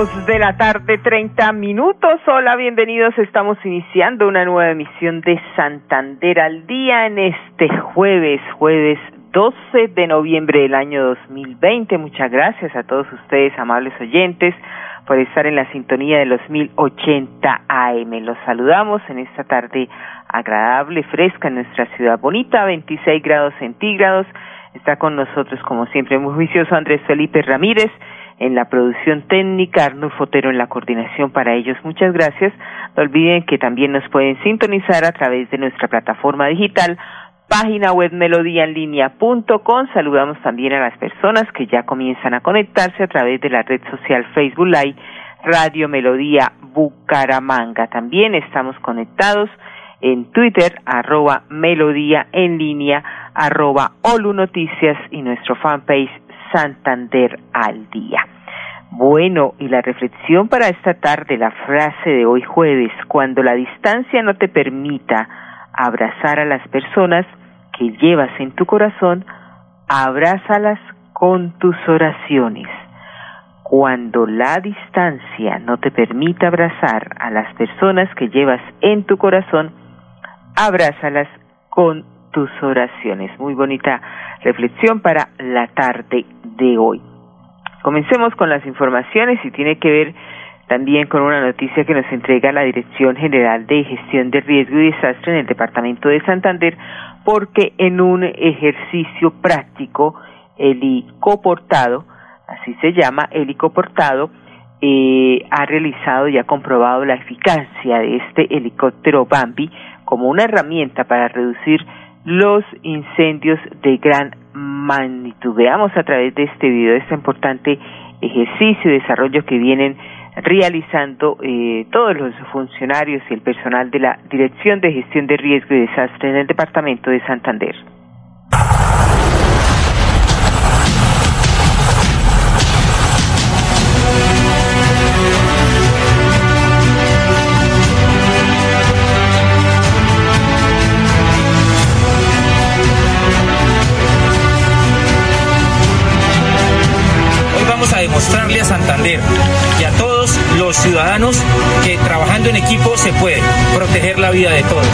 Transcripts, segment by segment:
De la tarde, 30 minutos. Hola, bienvenidos. Estamos iniciando una nueva emisión de Santander al día en este jueves, jueves 12 de noviembre del año 2020. Muchas gracias a todos ustedes, amables oyentes, por estar en la sintonía de los 1080 AM. Los saludamos en esta tarde agradable, fresca en nuestra ciudad bonita, 26 grados centígrados. Está con nosotros, como siempre, muy juicioso Andrés Felipe Ramírez en la producción técnica, Arnulfo Fotero en la coordinación para ellos. Muchas gracias. No olviden que también nos pueden sintonizar a través de nuestra plataforma digital página web melodíaenlínea.com. Saludamos también a las personas que ya comienzan a conectarse a través de la red social Facebook Live Radio Melodía Bucaramanga. También estamos conectados en Twitter, arroba Melodía en línea, arroba Olu Noticias y nuestro fanpage Santander al día. Bueno, y la reflexión para esta tarde, la frase de hoy jueves, cuando la distancia no te permita abrazar a las personas que llevas en tu corazón, abrázalas con tus oraciones. Cuando la distancia no te permita abrazar a las personas que llevas en tu corazón, abrázalas con tus oraciones. Muy bonita reflexión para la tarde de hoy. Comencemos con las informaciones y tiene que ver también con una noticia que nos entrega la Dirección General de Gestión de Riesgo y Desastre en el Departamento de Santander, porque en un ejercicio práctico, helicoportado, así se llama, helicoportado, eh, ha realizado y ha comprobado la eficacia de este helicóptero Bambi como una herramienta para reducir los incendios de gran magnitud. Veamos a través de este video este importante ejercicio y desarrollo que vienen realizando eh, todos los funcionarios y el personal de la Dirección de Gestión de Riesgo y Desastre en el Departamento de Santander. Vida de todos.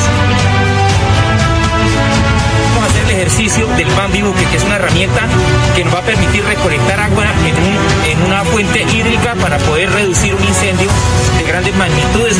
Vamos a hacer el ejercicio del Bambi Buque, que es una herramienta que nos va a permitir recolectar agua en una fuente hídrica para poder reducir un incendio de grandes magnitudes,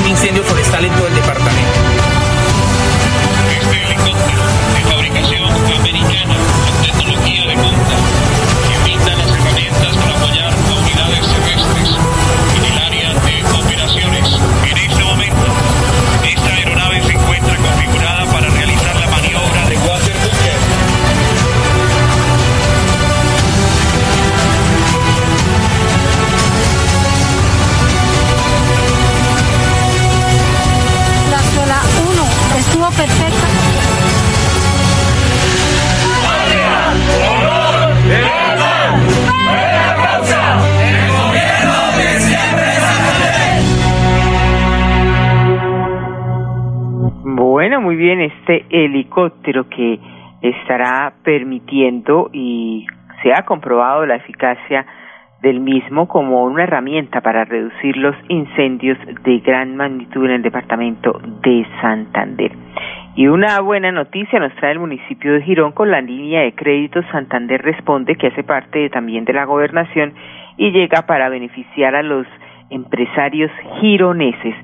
este helicóptero que estará permitiendo y se ha comprobado la eficacia del mismo como una herramienta para reducir los incendios de gran magnitud en el departamento de Santander. Y una buena noticia nos trae el municipio de Girón con la línea de crédito Santander Responde, que hace parte también de la gobernación y llega para beneficiar a los empresarios gironeses.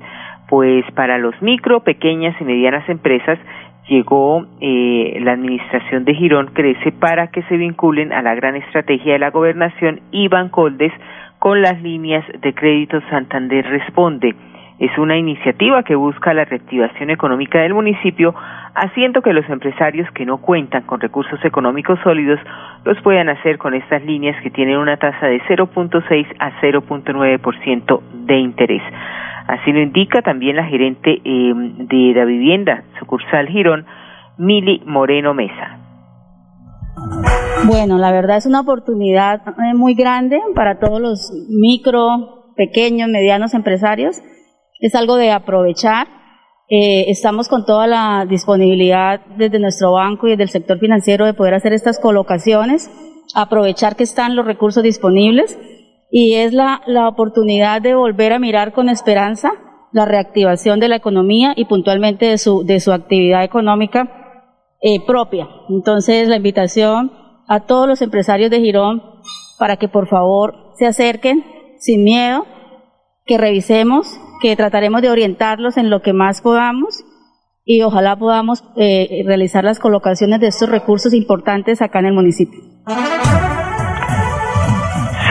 Pues para los micro, pequeñas y medianas empresas llegó eh, la administración de Girón Crece para que se vinculen a la gran estrategia de la gobernación y Bancoldes con las líneas de crédito Santander Responde es una iniciativa que busca la reactivación económica del municipio haciendo que los empresarios que no cuentan con recursos económicos sólidos los puedan hacer con estas líneas que tienen una tasa de 0.6 a 0.9% de interés. Así lo indica también la gerente eh, de la vivienda sucursal Girón, Mili Moreno Mesa. Bueno, la verdad es una oportunidad eh, muy grande para todos los micro, pequeños, medianos empresarios. Es algo de aprovechar. Eh, estamos con toda la disponibilidad desde nuestro banco y desde el sector financiero de poder hacer estas colocaciones, aprovechar que están los recursos disponibles y es la, la oportunidad de volver a mirar con esperanza la reactivación de la economía y puntualmente de su, de su actividad económica eh, propia. Entonces, la invitación a todos los empresarios de Girón para que por favor se acerquen sin miedo, que revisemos, que trataremos de orientarlos en lo que más podamos y ojalá podamos eh, realizar las colocaciones de estos recursos importantes acá en el municipio.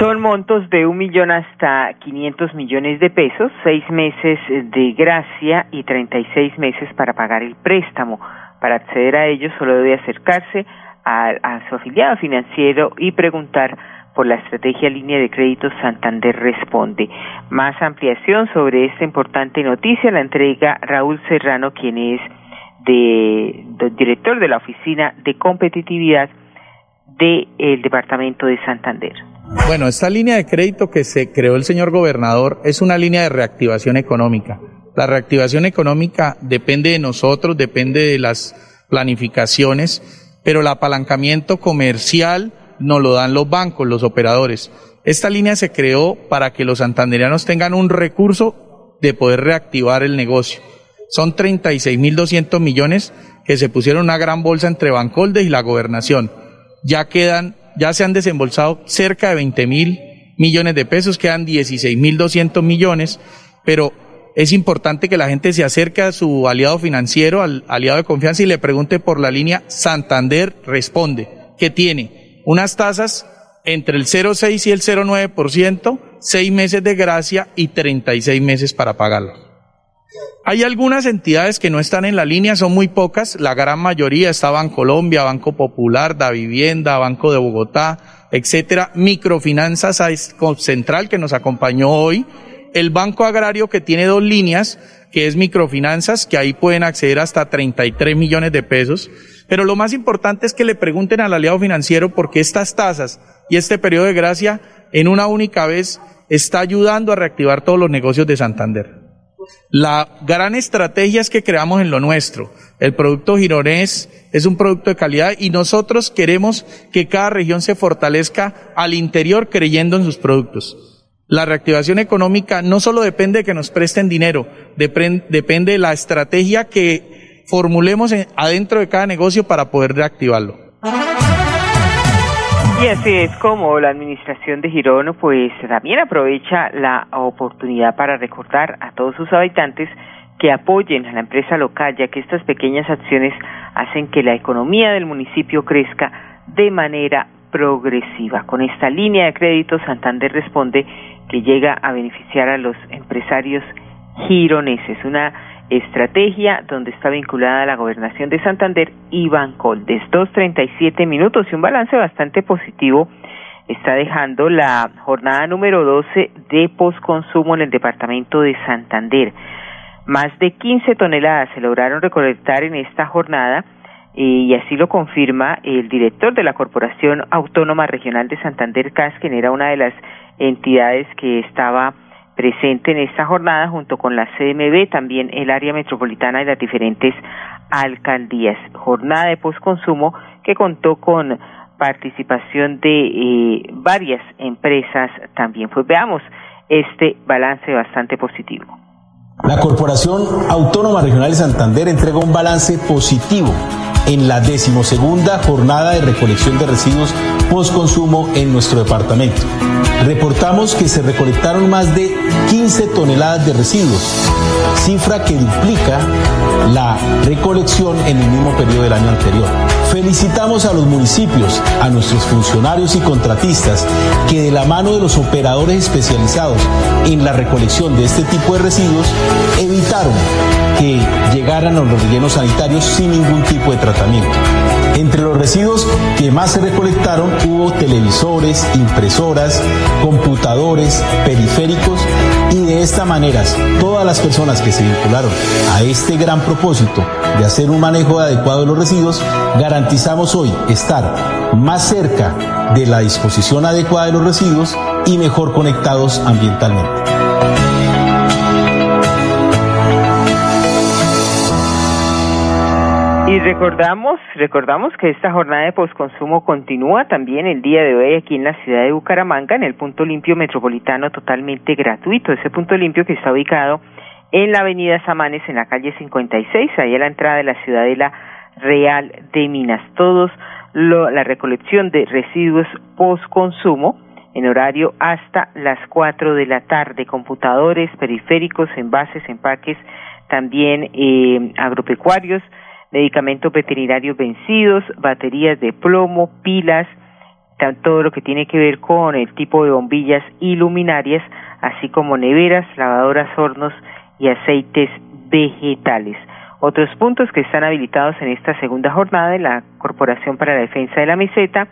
Son montos de un millón hasta 500 millones de pesos, seis meses de gracia y 36 meses para pagar el préstamo. Para acceder a ellos solo debe acercarse a, su afiliado financiero y preguntar por la estrategia línea de crédito Santander Responde. Más ampliación sobre esta importante noticia la entrega Raúl Serrano, quien es de director de la Oficina de Competitividad del Departamento de Santander. Bueno, esta línea de crédito que se creó el señor gobernador es una línea de reactivación económica. La reactivación económica depende de nosotros, depende de las planificaciones, pero el apalancamiento comercial nos lo dan los bancos, los operadores. Esta línea se creó para que los santanderianos tengan un recurso de poder reactivar el negocio. Son 36.200 millones que se pusieron una gran bolsa entre Bancolde y la gobernación. Ya quedan ya se han desembolsado cerca de 20 mil millones de pesos, quedan 16 mil 200 millones, pero es importante que la gente se acerque a su aliado financiero, al aliado de confianza y le pregunte por la línea Santander Responde, que tiene unas tasas entre el 0,6 y el 0,9%, seis meses de gracia y 36 meses para pagarlo. Hay algunas entidades que no están en la línea, son muy pocas, la gran mayoría está Colombia, Banco Popular, Da Vivienda, Banco de Bogotá, etcétera, Microfinanzas Central que nos acompañó hoy, el Banco Agrario que tiene dos líneas, que es Microfinanzas, que ahí pueden acceder hasta 33 millones de pesos, pero lo más importante es que le pregunten al aliado financiero por qué estas tasas y este periodo de gracia en una única vez está ayudando a reactivar todos los negocios de Santander. La gran estrategia es que creamos en lo nuestro. El producto gironés es un producto de calidad y nosotros queremos que cada región se fortalezca al interior creyendo en sus productos. La reactivación económica no solo depende de que nos presten dinero, depende de la estrategia que formulemos adentro de cada negocio para poder reactivarlo. Y así es como la administración de Girón pues también aprovecha la oportunidad para recordar a todos sus habitantes que apoyen a la empresa local, ya que estas pequeñas acciones hacen que la economía del municipio crezca de manera progresiva. Con esta línea de crédito, Santander responde que llega a beneficiar a los empresarios gironeses. Una estrategia donde está vinculada la gobernación de Santander y Bancoldes. Dos treinta y siete minutos y un balance bastante positivo está dejando la jornada número 12 de postconsumo en el departamento de Santander. Más de 15 toneladas se lograron recolectar en esta jornada y así lo confirma el director de la Corporación Autónoma Regional de Santander, CAS, quien era una de las entidades que estaba presente en esta jornada junto con la CMB, también el área metropolitana y las diferentes alcaldías. Jornada de postconsumo que contó con participación de eh, varias empresas también. Pues veamos este balance bastante positivo. La Corporación Autónoma Regional de Santander entrega un balance positivo en la decimosegunda jornada de recolección de residuos postconsumo en nuestro departamento. Reportamos que se recolectaron más de 15 toneladas de residuos, cifra que duplica la recolección en el mismo periodo del año anterior. Felicitamos a los municipios, a nuestros funcionarios y contratistas que de la mano de los operadores especializados en la recolección de este tipo de residuos evitaron que llegaran a los rellenos sanitarios sin ningún tipo de tratamiento. Entre los residuos que más se recolectaron hubo televisores, impresoras, computadores, periféricos y de esta manera todas las personas que se vincularon a este gran propósito de hacer un manejo adecuado de los residuos, garantizamos hoy estar más cerca de la disposición adecuada de los residuos y mejor conectados ambientalmente. Recordamos, recordamos que esta jornada de posconsumo continúa también el día de hoy aquí en la ciudad de Bucaramanga, en el punto limpio metropolitano totalmente gratuito. Ese punto limpio que está ubicado en la avenida Samanes, en la calle 56, ahí a la entrada de la ciudadela Real de Minas. Todos lo, la recolección de residuos postconsumo en horario hasta las 4 de la tarde, computadores, periféricos, envases, empaques, también eh, agropecuarios, medicamentos veterinarios vencidos, baterías de plomo, pilas, todo lo que tiene que ver con el tipo de bombillas y luminarias, así como neveras, lavadoras, hornos y aceites vegetales. Otros puntos que están habilitados en esta segunda jornada de la Corporación para la Defensa de la Meseta,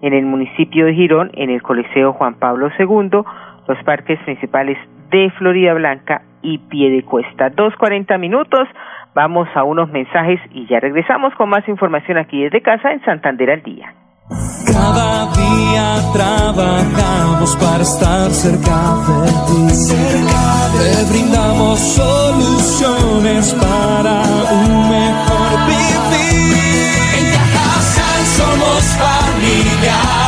en el municipio de Girón, en el Coliseo Juan Pablo II, los parques principales de Florida Blanca y Piedecuesta. Dos cuarenta minutos. Vamos a unos mensajes y ya regresamos con más información aquí desde casa en Santander al día. Cada día trabajamos para estar cerca de ti. Te brindamos soluciones para un mejor vivir. En Cajasal somos familia,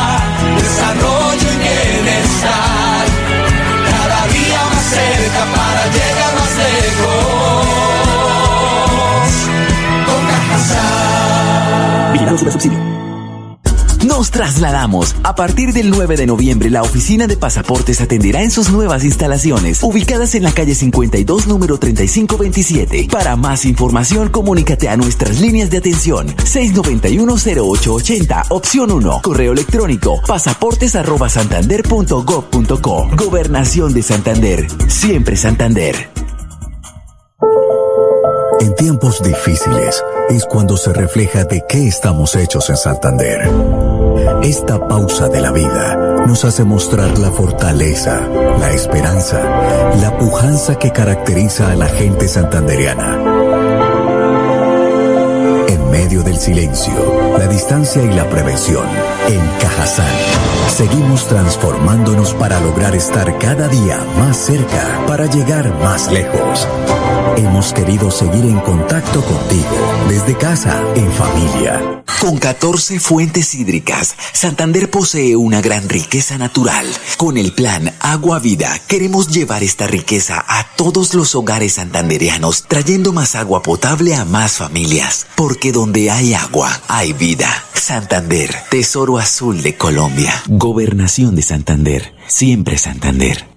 Nos trasladamos. A partir del 9 de noviembre, la oficina de pasaportes atenderá en sus nuevas instalaciones, ubicadas en la calle 52, número 3527. Para más información, comunícate a nuestras líneas de atención 691-0880, opción 1, correo electrónico, pasaportes arroba santander.gov.co. Gobernación de Santander. Siempre Santander. En tiempos difíciles es cuando se refleja de qué estamos hechos en Santander. Esta pausa de la vida nos hace mostrar la fortaleza, la esperanza, la pujanza que caracteriza a la gente santanderiana. En medio del silencio, la distancia y la prevención, en Cajazán, seguimos transformándonos para lograr estar cada día más cerca, para llegar más lejos. Hemos querido seguir en contacto contigo, desde casa, en familia. Con 14 fuentes hídricas, Santander posee una gran riqueza natural. Con el plan Agua Vida, queremos llevar esta riqueza a todos los hogares santanderianos, trayendo más agua potable a más familias. Porque donde hay agua, hay vida. Santander, Tesoro Azul de Colombia. Gobernación de Santander. Siempre Santander.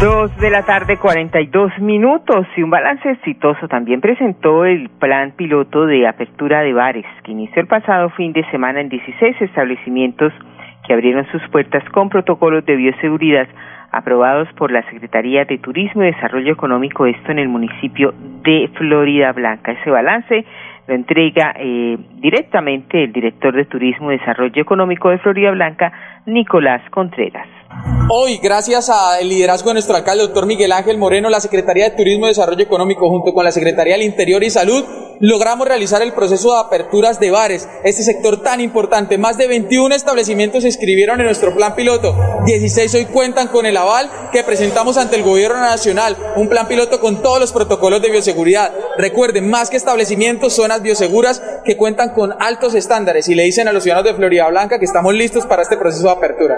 Dos de la tarde, cuarenta y dos minutos y un balance exitoso también presentó el plan piloto de apertura de bares que inició el pasado fin de semana en 16 establecimientos que abrieron sus puertas con protocolos de bioseguridad aprobados por la Secretaría de Turismo y Desarrollo Económico, esto en el municipio de Florida Blanca. Ese balance lo entrega eh, directamente el director de Turismo y Desarrollo Económico de Florida Blanca, Nicolás Contreras. Hoy, gracias al liderazgo de nuestro alcalde, doctor Miguel Ángel Moreno, la Secretaría de Turismo y Desarrollo Económico, junto con la Secretaría del Interior y Salud, logramos realizar el proceso de aperturas de bares, este sector tan importante. Más de 21 establecimientos se inscribieron en nuestro plan piloto. 16 hoy cuentan con el aval que presentamos ante el Gobierno Nacional, un plan piloto con todos los protocolos de bioseguridad. Recuerden, más que establecimientos, zonas bioseguras que cuentan con altos estándares y le dicen a los ciudadanos de Florida Blanca que estamos listos para este proceso de apertura.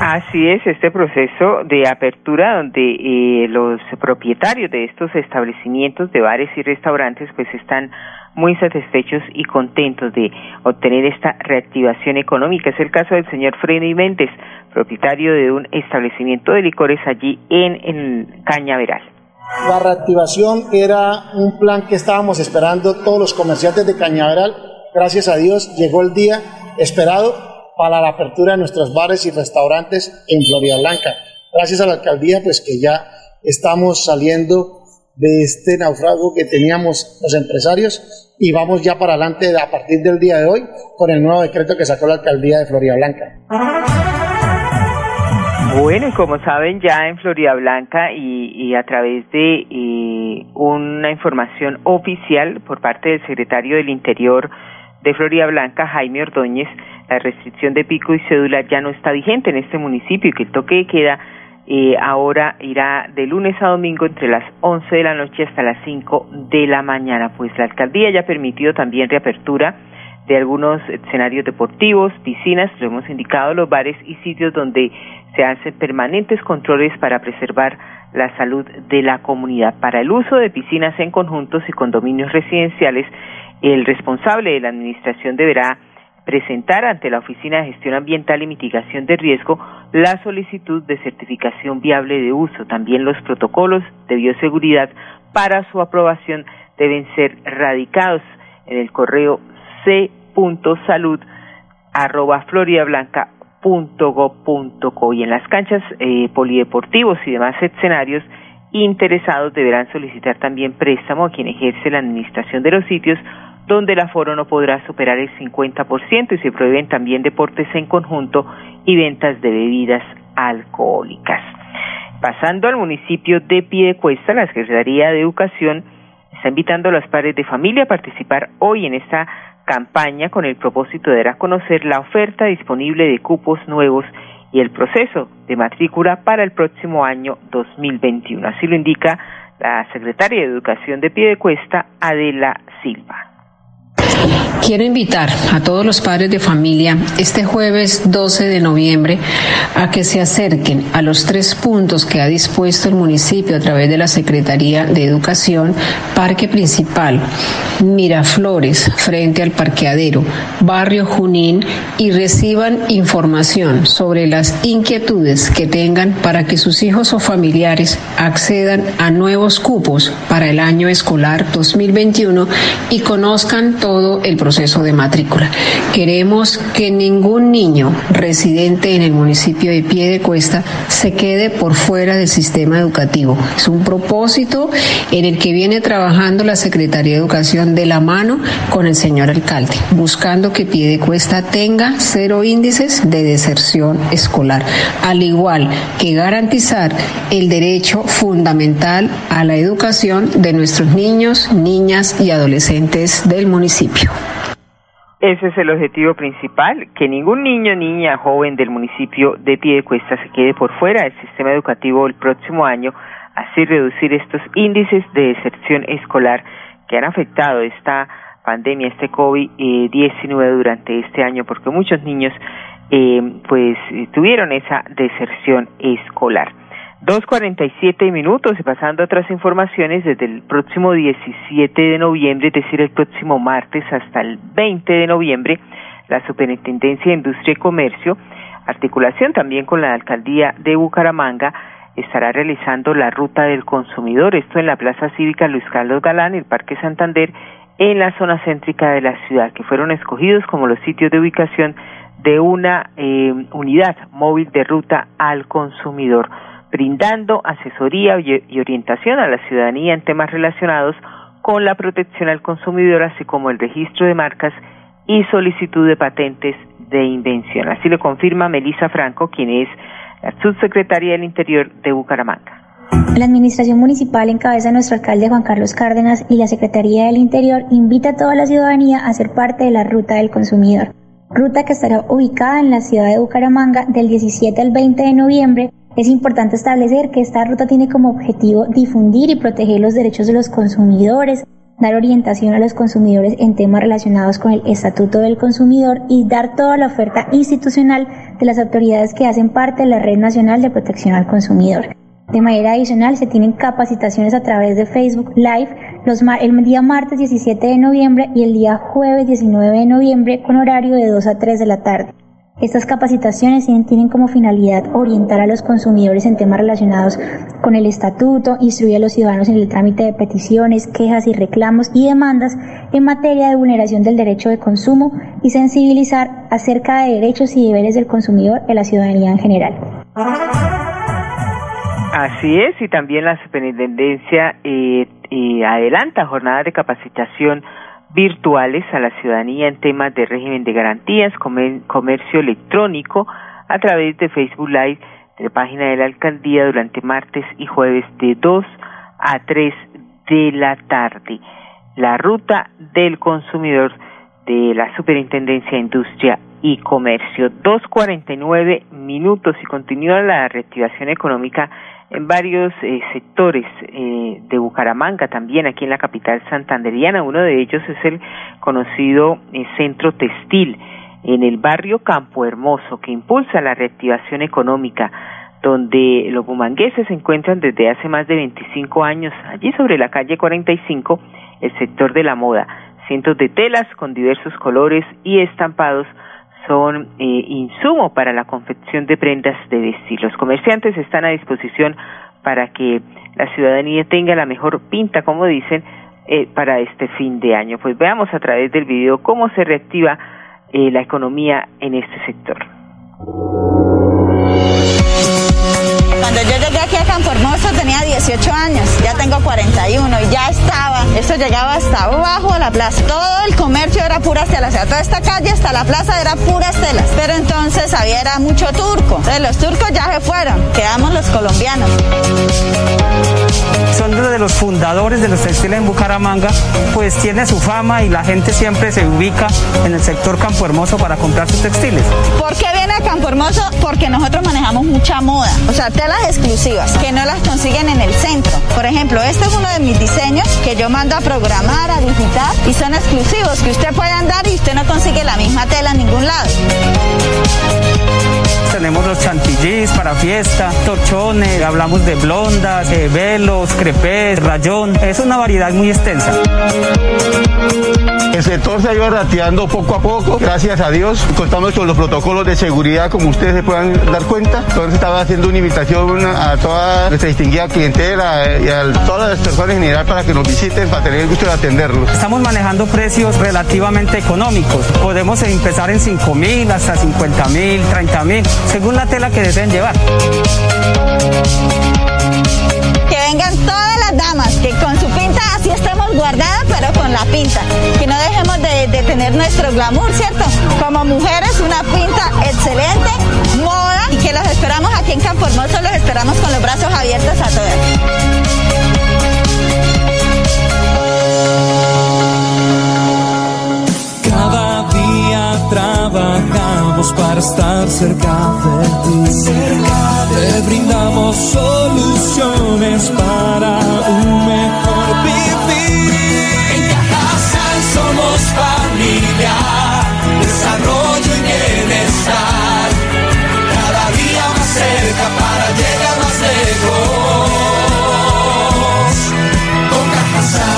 Así es, este proceso de apertura donde eh, los propietarios de estos establecimientos de bares y restaurantes pues están muy satisfechos y contentos de obtener esta reactivación económica. Es el caso del señor Freddy Méndez, propietario de un establecimiento de licores allí en, en Cañaveral. La reactivación era un plan que estábamos esperando todos los comerciantes de Cañaveral. Gracias a Dios llegó el día esperado para la apertura de nuestros bares y restaurantes en Florida Blanca. Gracias a la alcaldía, pues que ya estamos saliendo de este naufrago que teníamos los empresarios y vamos ya para adelante a partir del día de hoy con el nuevo decreto que sacó la alcaldía de Florida Blanca. Bueno, y como saben ya en Florida Blanca y, a través de eh, una información oficial por parte del secretario del Interior de Florida Blanca, Jaime Ordóñez, la restricción de pico y cédula ya no está vigente en este municipio y que el toque de queda eh, ahora irá de lunes a domingo entre las 11 de la noche hasta las 5 de la mañana. Pues la alcaldía ya ha permitido también reapertura de algunos escenarios deportivos, piscinas, lo hemos indicado, los bares y sitios donde se hacen permanentes controles para preservar la salud de la comunidad. Para el uso de piscinas en conjuntos y condominios residenciales, el responsable de la administración deberá presentar ante la Oficina de Gestión Ambiental y Mitigación de Riesgo la solicitud de certificación viable de uso. También los protocolos de bioseguridad para su aprobación deben ser radicados en el correo c.salud arroba y en las canchas eh, polideportivos y demás escenarios interesados deberán solicitar también préstamo a quien ejerce la administración de los sitios donde el aforo no podrá superar el 50% y se prohíben también deportes en conjunto y ventas de bebidas alcohólicas. Pasando al municipio de Piedecuesta, la Secretaría de Educación está invitando a los padres de familia a participar hoy en esta campaña con el propósito de dar a conocer la oferta disponible de cupos nuevos y el proceso de matrícula para el próximo año 2021. Así lo indica la secretaria de Educación de Piedecuesta, Adela Silva. Quiero invitar a todos los padres de familia este jueves 12 de noviembre a que se acerquen a los tres puntos que ha dispuesto el municipio a través de la Secretaría de Educación, Parque Principal, Miraflores, frente al parqueadero, Barrio Junín, y reciban información sobre las inquietudes que tengan para que sus hijos o familiares accedan a nuevos cupos para el año escolar 2021 y conozcan todo el proceso de matrícula. Queremos que ningún niño residente en el municipio de Piedecuesta se quede por fuera del sistema educativo. Es un propósito en el que viene trabajando la Secretaría de Educación de la mano con el señor alcalde, buscando que Piedecuesta tenga cero índices de deserción escolar, al igual que garantizar el derecho fundamental a la educación de nuestros niños, niñas y adolescentes del municipio. Ese es el objetivo principal, que ningún niño, niña, joven del municipio de Piedecuesta se quede por fuera del sistema educativo el próximo año, así reducir estos índices de deserción escolar que han afectado esta pandemia, este COVID-19 durante este año, porque muchos niños eh, pues tuvieron esa deserción escolar. Dos cuarenta y siete minutos y pasando a otras informaciones, desde el próximo 17 de noviembre, es decir, el próximo martes hasta el 20 de noviembre, la Superintendencia de Industria y Comercio, articulación también con la Alcaldía de Bucaramanga, estará realizando la Ruta del Consumidor, esto en la Plaza Cívica Luis Carlos Galán, el Parque Santander, en la zona céntrica de la ciudad, que fueron escogidos como los sitios de ubicación de una eh, unidad móvil de ruta al consumidor brindando asesoría y orientación a la ciudadanía en temas relacionados con la protección al consumidor, así como el registro de marcas y solicitud de patentes de invención. Así lo confirma Melisa Franco, quien es la subsecretaria del Interior de Bucaramanga. La Administración Municipal, en cabeza nuestro alcalde Juan Carlos Cárdenas y la Secretaría del Interior, invita a toda la ciudadanía a ser parte de la Ruta del Consumidor. Ruta que estará ubicada en la ciudad de Bucaramanga del 17 al 20 de noviembre. Es importante establecer que esta ruta tiene como objetivo difundir y proteger los derechos de los consumidores, dar orientación a los consumidores en temas relacionados con el Estatuto del Consumidor y dar toda la oferta institucional de las autoridades que hacen parte de la Red Nacional de Protección al Consumidor. De manera adicional, se tienen capacitaciones a través de Facebook Live el día martes 17 de noviembre y el día jueves 19 de noviembre con horario de 2 a 3 de la tarde. Estas capacitaciones tienen como finalidad orientar a los consumidores en temas relacionados con el estatuto, instruir a los ciudadanos en el trámite de peticiones, quejas y reclamos y demandas en materia de vulneración del derecho de consumo y sensibilizar acerca de derechos y deberes del consumidor en la ciudadanía en general. Así es, y también la superintendencia eh, eh, adelanta jornadas de capacitación virtuales a la ciudadanía en temas de régimen de garantías, comercio electrónico a través de Facebook Live de la página de la alcaldía durante martes y jueves de 2 a 3 de la tarde. La ruta del consumidor de la Superintendencia de Industria y Comercio. 2.49 minutos y continúa la reactivación económica en varios eh, sectores eh, de Bucaramanga, también aquí en la capital santanderiana. Uno de ellos es el conocido eh, Centro Textil en el barrio Campo Hermoso, que impulsa la reactivación económica, donde los bumangueses se encuentran desde hace más de 25 años, allí sobre la calle 45, el sector de la moda. Cientos de telas con diversos colores y estampados son eh, para la confección de prendas de vestir. Los comerciantes están a disposición para que la ciudadanía tenga la mejor pinta, como dicen, eh, para este fin de año. Pues veamos a través del video cómo se reactiva eh, la economía en este sector. Yo llegué aquí a Campo Hermoso tenía 18 años, ya tengo 41 y ya estaba, esto llegaba hasta abajo de la plaza. Todo el comercio era puras telas, o sea, toda esta calle hasta la plaza era puras telas. Pero entonces había era mucho turco, entonces los turcos ya se fueron, quedamos los colombianos. Son de los fundadores de los textiles en Bucaramanga, pues tiene su fama y la gente siempre se ubica en el sector Campo Hermoso para comprar sus textiles. ¿Por qué viene a Campo Hermoso? Porque nosotros manejamos mucha moda, o sea, telas exclusivas que no las consiguen en el centro. Por ejemplo, este es uno de mis diseños que yo mando a programar, a digitar y son exclusivos que usted puede andar y usted no consigue la misma tela en ningún lado. Tenemos los chantillís para fiesta, torchones, hablamos de blondas, de velos, crepés, rayón. Es una variedad muy extensa. El sector se ha ido rateando poco a poco, gracias a Dios. Contamos con los protocolos de seguridad, como ustedes se puedan dar cuenta. Entonces estaba haciendo una invitación a toda nuestra distinguida clientela y a todas las personas en general para que nos visiten, para tener el gusto de atenderlos. Estamos manejando precios relativamente económicos. Podemos empezar en 5 mil hasta 50 mil, 30 mil, según la tela que deseen llevar. Guardadas, pero con la pinta. Que no dejemos de, de tener nuestro glamour, ¿cierto? Como mujeres, una pinta excelente, moda, y que los esperamos aquí en Campo Hermoso, los esperamos con los brazos abiertos a todas. Cada día trabajamos para estar cerca de ti. Te brindamos soluciones para un mejor En Cajasal somos familia, desarrollo y bienestar. Cada día más cerca para llegar más lejos. Con Cajasal.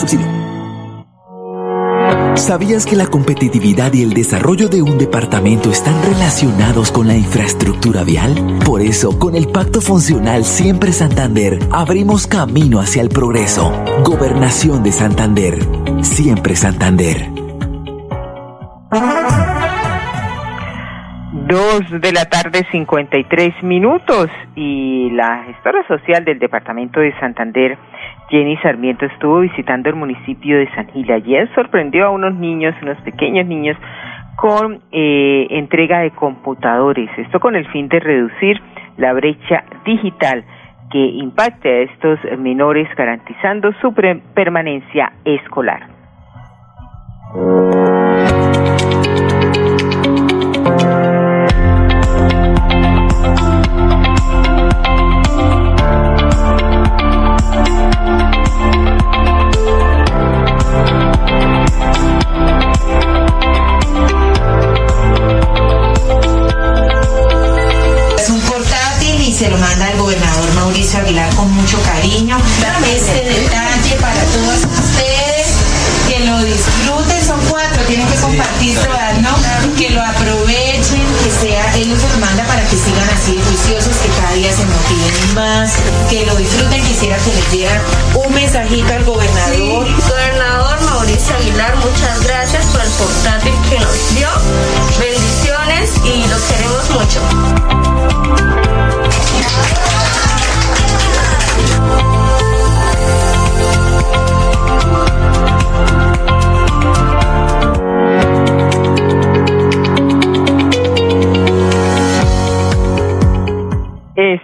Subsidio. ¿Sabías que la competitividad y el desarrollo de un departamento están relacionados con la infraestructura vial? Por eso, con el Pacto Funcional Siempre Santander, abrimos camino hacia el progreso. Gobernación de Santander. Siempre Santander. Dos de la tarde, 53 minutos. Y la gestora social del departamento de Santander, Jenny Sarmiento, estuvo visitando el municipio de San Gil. Ayer sorprendió a unos niños, unos pequeños niños, con eh, entrega de computadores. Esto con el fin de reducir la brecha digital que impacte a estos menores, garantizando su permanencia escolar. Se lo manda el gobernador Mauricio Aguilar con mucho cariño. Este detalle para todos ustedes, que lo disfruten, son cuatro, tienen que compartir todas, ¿no? Que lo aprovechen, que sea, él se lo manda para que sigan así juiciosos, que cada día se motiven más, que lo disfruten, quisiera que les diera un mensajito al gobernador. Gobernador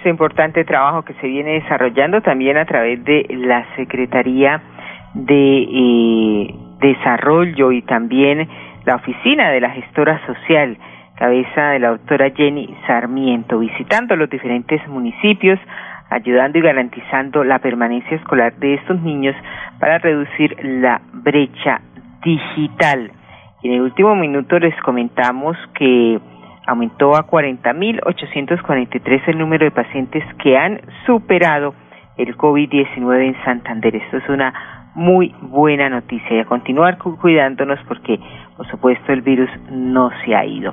Este importante trabajo que se viene desarrollando también a través de la Secretaría de eh, Desarrollo y también la Oficina de la Gestora Social cabeza de la doctora Jenny Sarmiento, visitando los diferentes municipios, ayudando y garantizando la permanencia escolar de estos niños para reducir la brecha digital. En el último minuto les comentamos que aumentó a 40.843 el número de pacientes que han superado el COVID-19 en Santander. Esto es una muy buena noticia y a continuar cuidándonos porque, por supuesto, el virus no se ha ido.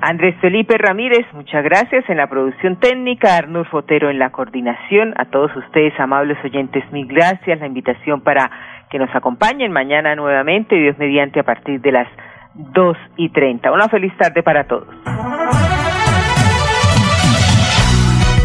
Andrés Felipe Ramírez, muchas gracias en la producción técnica, Arnur Fotero en la coordinación, a todos ustedes, amables oyentes, mil gracias, la invitación para que nos acompañen mañana nuevamente, Dios mediante, a partir de las dos y treinta. Una feliz tarde para todos.